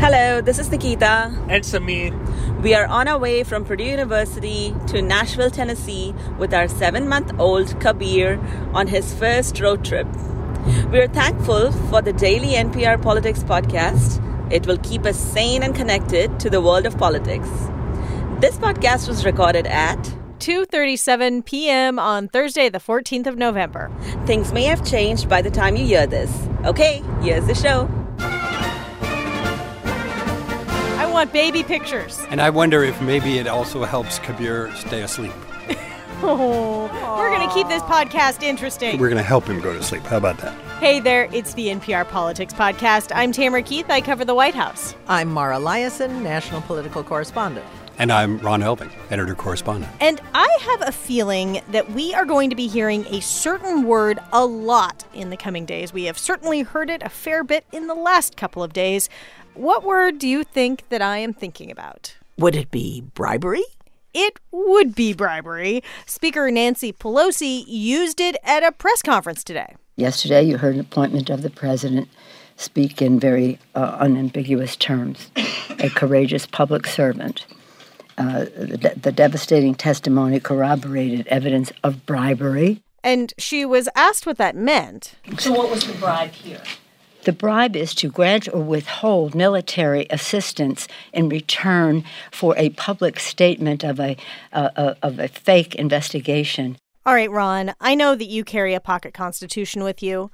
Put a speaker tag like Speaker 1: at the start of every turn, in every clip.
Speaker 1: Hello, this is Nikita.
Speaker 2: And Samir.
Speaker 1: We are on our way from Purdue University to Nashville, Tennessee with our seven month old Kabir on his first road trip. We are thankful for the daily NPR Politics podcast. It will keep us sane and connected to the world of politics. This podcast was recorded at
Speaker 3: 2:37 p.m. on Thursday, the 14th of November.
Speaker 1: Things may have changed by the time you hear this. Okay, here's the show.
Speaker 3: I want baby pictures.
Speaker 4: And I wonder if maybe it also helps Kabir stay asleep.
Speaker 3: Oh, we're going to keep this podcast interesting.
Speaker 4: We're going to help him go to sleep. How about that?
Speaker 3: Hey there, it's the NPR Politics Podcast. I'm Tamara Keith. I cover the White House.
Speaker 5: I'm Mara Liasson, national political correspondent.
Speaker 4: And I'm Ron Elving, editor correspondent.
Speaker 3: And I have a feeling that we are going to be hearing a certain word a lot in the coming days. We have certainly heard it a fair bit in the last couple of days. What word do you think that I am thinking about?
Speaker 5: Would it be bribery?
Speaker 3: It would be bribery. Speaker Nancy Pelosi used it at a press conference today.
Speaker 6: Yesterday, you heard an appointment of the president speak in very uh, unambiguous terms a courageous public servant. Uh, the, the devastating testimony corroborated evidence of bribery.
Speaker 3: And she was asked what that meant.
Speaker 7: So, what was the bribe here?
Speaker 6: The bribe is to grant or withhold military assistance in return for a public statement of a, uh, of a fake investigation.
Speaker 3: All right, Ron, I know that you carry a pocket constitution with you.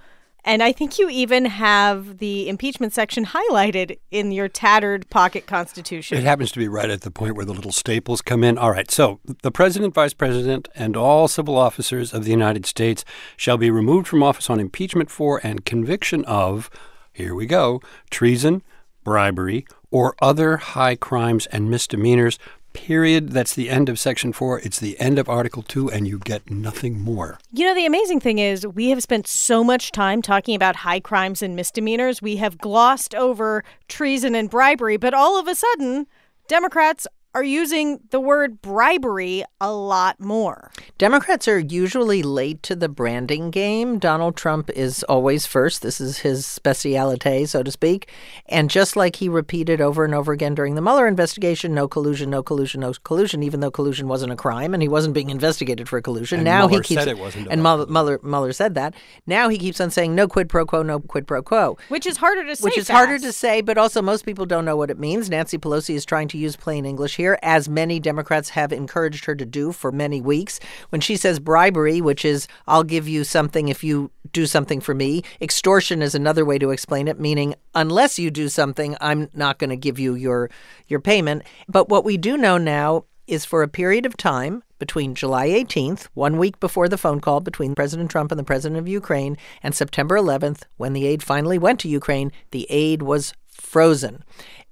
Speaker 3: And I think you even have the impeachment section highlighted in your tattered pocket constitution.
Speaker 4: It happens to be right at the point where the little staples come in. All right. So the president, vice president, and all civil officers of the United States shall be removed from office on impeachment for and conviction of, here we go, treason, bribery, or other high crimes and misdemeanors period. That's the end of Section 4. It's the end of Article 2, and you get nothing more.
Speaker 3: You know, the amazing thing is, we have spent so much time talking about high crimes and misdemeanors. We have glossed over treason and bribery, but all of a sudden, Democrats are using the word bribery a lot more.
Speaker 5: Democrats are usually late to the branding game. Donald Trump is always first. This is his speciality, so to speak. And just like he repeated over and over again during the Mueller investigation, no collusion, no collusion, no collusion, even though collusion wasn't a crime and he wasn't being investigated for collusion.
Speaker 4: And
Speaker 5: now
Speaker 4: Mueller
Speaker 5: he keeps
Speaker 4: said it wasn't.
Speaker 5: And Mueller, Mueller, Mueller said that. Now he keeps on saying no quid pro quo, no quid pro quo.
Speaker 3: Which is harder to say.
Speaker 5: Which is
Speaker 3: fast.
Speaker 5: harder to say, but also most people don't know what it means. Nancy Pelosi is trying to use plain English here, as many Democrats have encouraged her to do for many weeks. When she says bribery, which is I'll give you something if you do something for me, extortion is another way to explain it, meaning unless you do something, I'm not going to give you your your payment. But what we do know now is for a period of time between July 18th, one week before the phone call between President Trump and the president of Ukraine, and September 11th, when the aid finally went to Ukraine, the aid was frozen.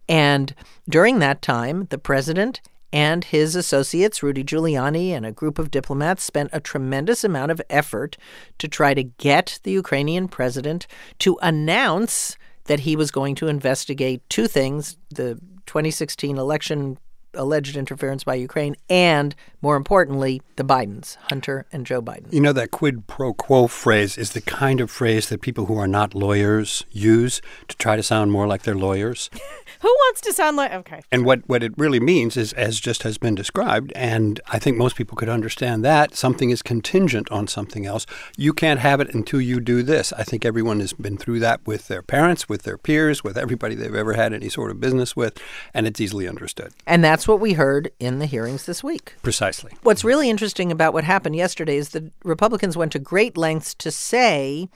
Speaker 5: And during that time, the president and his associates, Rudy Giuliani and a group of diplomats, spent a tremendous amount of effort to try to get the Ukrainian president to announce that he was going to investigate two things the 2016 election alleged interference by Ukraine, and more importantly, the Bidens, Hunter and Joe Biden.
Speaker 4: You know, that quid pro quo phrase is the kind of phrase that people who are not lawyers use to try to sound more like they're lawyers.
Speaker 3: Who wants to sound like okay?
Speaker 4: And what, what it really means is, as just has been described, and I think most people could understand that, something is contingent on something else. You can't have it until you do this. I think everyone has been through that with their parents, with their peers, with everybody they've ever had any sort of business with, and it's easily understood.
Speaker 5: And that's what we heard in the hearings this week.
Speaker 4: Precisely.
Speaker 5: What's really interesting about what happened yesterday is the Republicans went to great lengths to say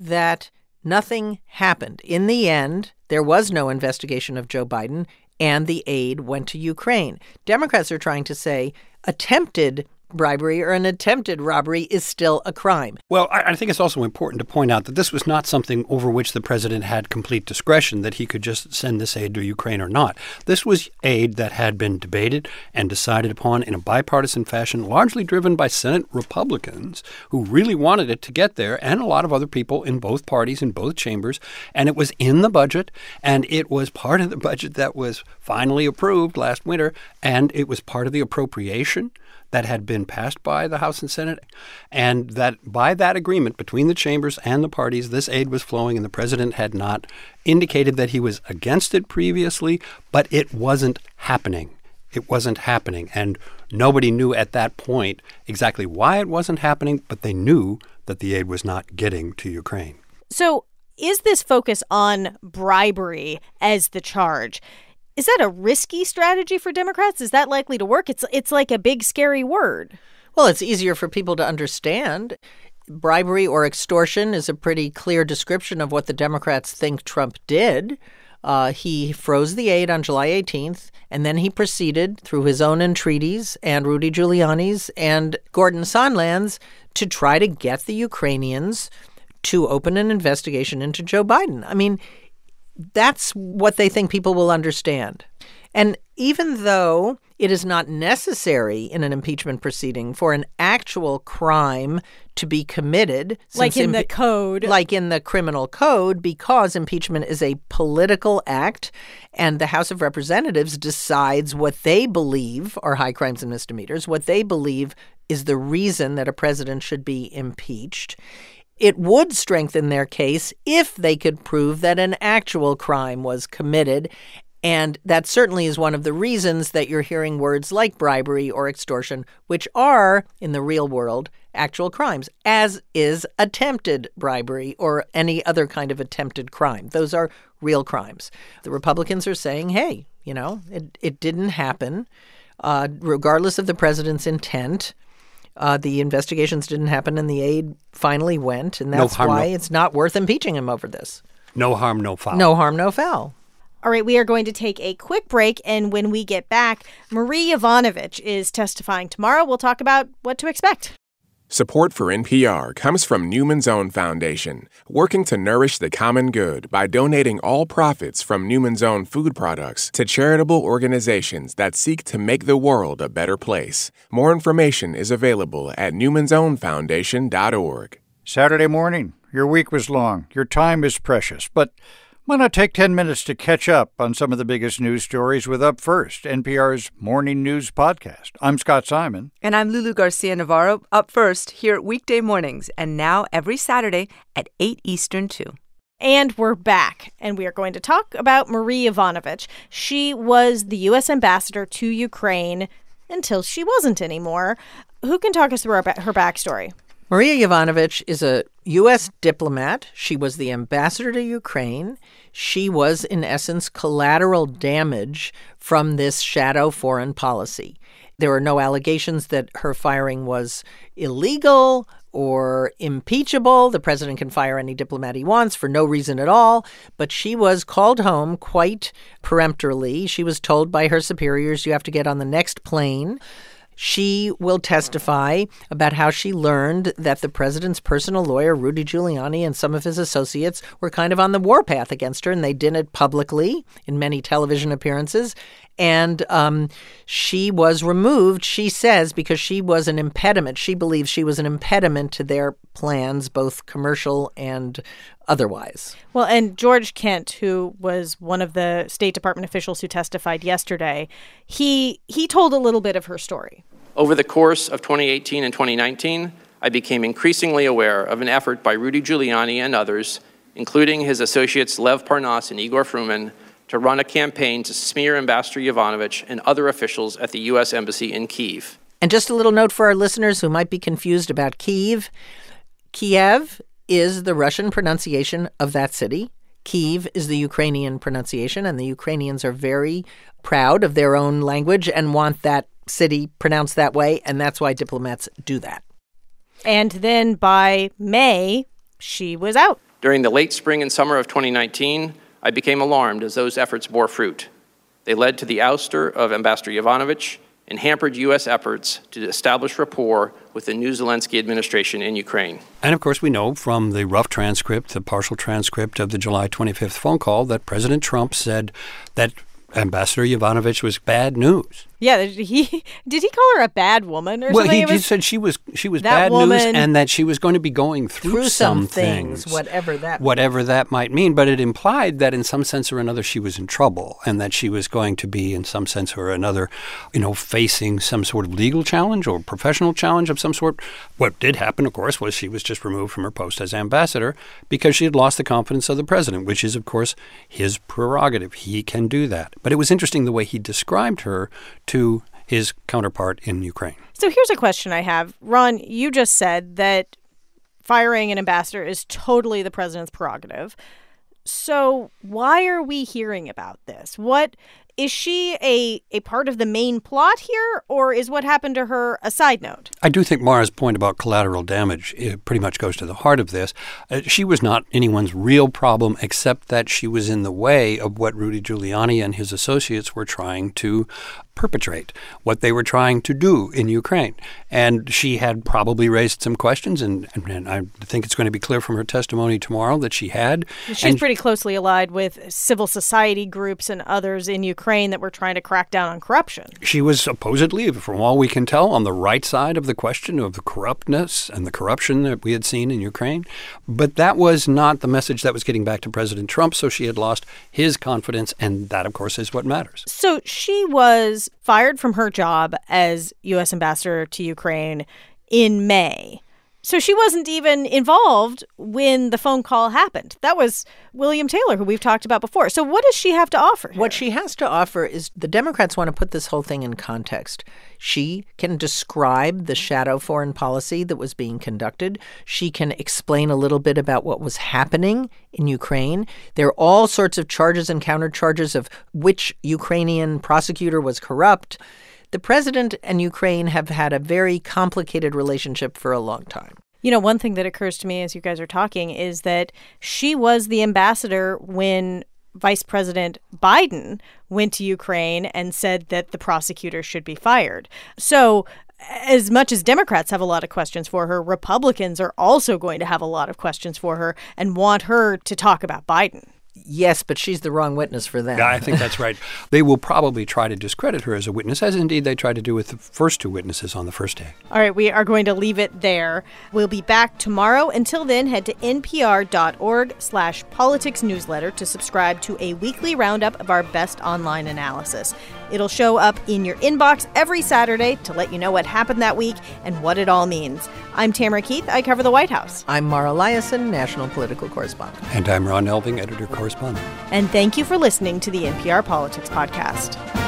Speaker 5: that nothing happened. In the end, there was no investigation of Joe Biden, and the aid went to Ukraine. Democrats are trying to say attempted bribery or an attempted robbery is still a crime.
Speaker 4: Well, I, I, think it's also important to point out that this was not something over which the president had complete discretion, that he could just send this aid to Ukraine or not. This was aid that had been debated and decided upon in a bipartisan fashion, largely driven by Senate Republicans who really wanted it to get there, and a lot of other people in both parties, in both chambers. And it was in the budget, and it was part of the budget that was finally approved last winter, and it was part of the appropriation that had been passed by the House and Senate, and that by that agreement between the chambers and the parties, this aid was flowing, and the president had not indicated that he was against it previously, but it wasn't happening. It wasn't happening. And nobody knew at that point exactly why it wasn't happening, but they knew that the aid was not getting to Ukraine.
Speaker 3: So, is this focus on bribery as the charge? Is that a risky strategy for Democrats? Is that likely to work? It's it's like a big scary word.
Speaker 5: Well, it's easier for people to understand. Bribery or extortion is a pretty clear description of what the Democrats think Trump did. Uh, he froze the aid on July 18th, and then he proceeded through his own entreaties and Rudy Giuliani's and Gordon Sondland's to try to get the Ukrainians to open an investigation into Joe Biden. I mean, that's what they think people will understand. And even though it is not necessary in an impeachment proceeding for an actual crime to be committed,
Speaker 3: like in the code,
Speaker 5: like in the criminal code, because impeachment is a political act, and the House of Representatives decides what they believe are high crimes and misdemeanors, what they believe is the reason that a president should be impeached. It would strengthen their case if they could prove that an actual crime was committed and that certainly is one of the reasons that you're hearing words like bribery or extortion, which are, in the real world, actual crimes, as is attempted bribery or any other kind of attempted crime. Those are real crimes. The Republicans are saying, hey, you know, it, it didn't happen, uh, regardless of the president's intent. Uh, the investigations didn't happen, and the aid finally went, and that's
Speaker 4: no harm,
Speaker 5: why
Speaker 4: no.
Speaker 5: it's not worth impeaching him over this.
Speaker 4: No harm, no foul.
Speaker 5: No harm, no foul.
Speaker 3: All right, we are going to take a quick break, and when we get back, Marie Yovanovitch is testifying tomorrow. We'll talk about what to expect.
Speaker 2: Support for NPR comes from Newman's Own Foundation, working to nourish the common good by donating all profits from Newman's Own food products to charitable organizations that seek to make the world a better place. More information is available at newmansownfoundation.org.
Speaker 8: Saturday morning, your week was long, your time is precious, but why not take 10 minutes to catch up on some of the biggest news stories with Up First, NPR's morning news podcast? I'm Scott Simon.
Speaker 9: And I'm Lulu Garcia Navarro, Up First, here weekday mornings, and now every Saturday at 8 Eastern, too.
Speaker 3: And we're back, and we are going to talk about Marie Yovanovitch. She was the U.S. ambassador to Ukraine until she wasn't anymore. Who can talk us through her, her backstory?
Speaker 5: Maria Yovanovitch is a U.S. diplomat. She was the ambassador to Ukraine. She was, in essence, collateral damage from this shadow foreign policy. There are no allegations that her firing was illegal or impeachable. The president can fire any diplomat he wants for no reason at all. But she was called home quite peremptorily. She was told by her superiors, you have to get on the next plane. She will testify about how she learned that the president's personal lawyer, Rudy Giuliani, and some of his associates were kind of on the warpath against her, and they did it publicly in many television appearances. And um, she was removed, she says, because she was an impediment. She believes she was an impediment to their plans, both commercial and otherwise.
Speaker 3: Well, and George Kent, who was one of the State Department officials who testified yesterday, he he told a little bit of her story.
Speaker 10: Over the course of 2018 and 2019, I became increasingly aware of an effort by Rudy Giuliani and others, including his associates Lev Parnas and Igor Fruman, to run a campaign to smear Ambassador Yovanovitch and other officials at the U.S. Embassy in Kyiv.
Speaker 5: And just a little note for our listeners who might be confused about Kiev Kiev is the Russian pronunciation of that city. Kyiv is the Ukrainian pronunciation, and the Ukrainians are very proud of their own language and want that city pronounced that way, and that's why diplomats do that.
Speaker 3: And then by May, she was out.
Speaker 10: During the late spring and summer of 2019, I became alarmed as those efforts bore fruit. They led to the ouster of Ambassador Yovanovitch and hampered U.S. efforts to establish rapport with the new Zelensky administration in Ukraine.
Speaker 4: And of course, we know from the rough transcript, the partial transcript of the July 25th phone call, that President Trump said that Ambassador Yovanovitch was bad news.
Speaker 3: Yeah, he did he call her a bad woman or
Speaker 4: well,
Speaker 3: something?
Speaker 4: he just
Speaker 3: was-
Speaker 4: said she was she was bad news and that she was going to be going through,
Speaker 5: Through some
Speaker 4: some
Speaker 5: things, whatever that
Speaker 4: whatever that might mean. But it implied that in some sense or another she was in trouble and that she was going to be in some sense or another, you know, facing some sort of legal challenge or professional challenge of some sort. What did happen, of course, was she was just removed from her post as ambassador because she had lost the confidence of the president, which is, of course, his prerogative. He can do that. But it was interesting the way he described her to his counterpart in Ukraine.
Speaker 3: So here's a question I have. Ron, you just said that firing an ambassador is totally the president's prerogative. So why are we hearing about this? What is she a a part of the main plot here or is what happened to her a side note?
Speaker 4: I do think Mara's point about collateral damage it pretty much goes to the heart of this. Uh, she was not anyone's real problem, except that she was in the way of what Rudy Giuliani and his associates were trying to perpetrate, what they were trying to do in Ukraine. And she had probably raised some questions, and, and, I think it's going to be clear from her testimony tomorrow that she had.
Speaker 3: She's
Speaker 4: And-
Speaker 3: pretty closely allied with civil society groups and others in Ukraine that were trying to crack down on corruption.
Speaker 4: She was supposedly, from all we can tell, on the right side of the question of the corruptness and the corruption that we had seen in Ukraine. But that was not the message that was getting back to President Trump, so she had lost his confidence, and that, of course, is what matters.
Speaker 3: So she was fired from her job as U.S. ambassador to Ukraine in May. So she wasn't even involved when the phone call happened. That was William Taylor, who we've talked about before. So what does she have to offer? here?
Speaker 5: What she has to offer is the Democrats want to put this whole thing in context. She can describe the shadow foreign policy that was being conducted. She can explain a little bit about what was happening in Ukraine. There are all sorts of charges and countercharges of which Ukrainian prosecutor was corrupt. The president and Ukraine have had a very complicated relationship for a long time.
Speaker 3: You know, one thing that occurs to me as you guys are talking is that she was the ambassador when Vice President Biden went to Ukraine and said that the prosecutor should be fired. So, as much as Democrats have a lot of questions for her, Republicans are also going to have a lot of questions for her and want her to talk about Biden.
Speaker 5: Yes, but she's the wrong witness for them.
Speaker 4: Yeah, I think that's right. They will probably try to discredit her as a witness, as indeed they tried to do with the first two witnesses on the first day.
Speaker 3: All right, we are going to leave it there. We'll be back tomorrow. Until then, head to npr.org slash politics newsletter to subscribe to a weekly roundup of our best online analysis. It'll show up in your inbox every Saturday to let you know what happened that week and what it all means. I'm Tamara Keith. I cover the White House.
Speaker 5: I'm Mara Liasson, national political correspondent.
Speaker 4: And I'm Ron Elving, editor correspondent.
Speaker 3: And thank you for listening to the NPR Politics Podcast.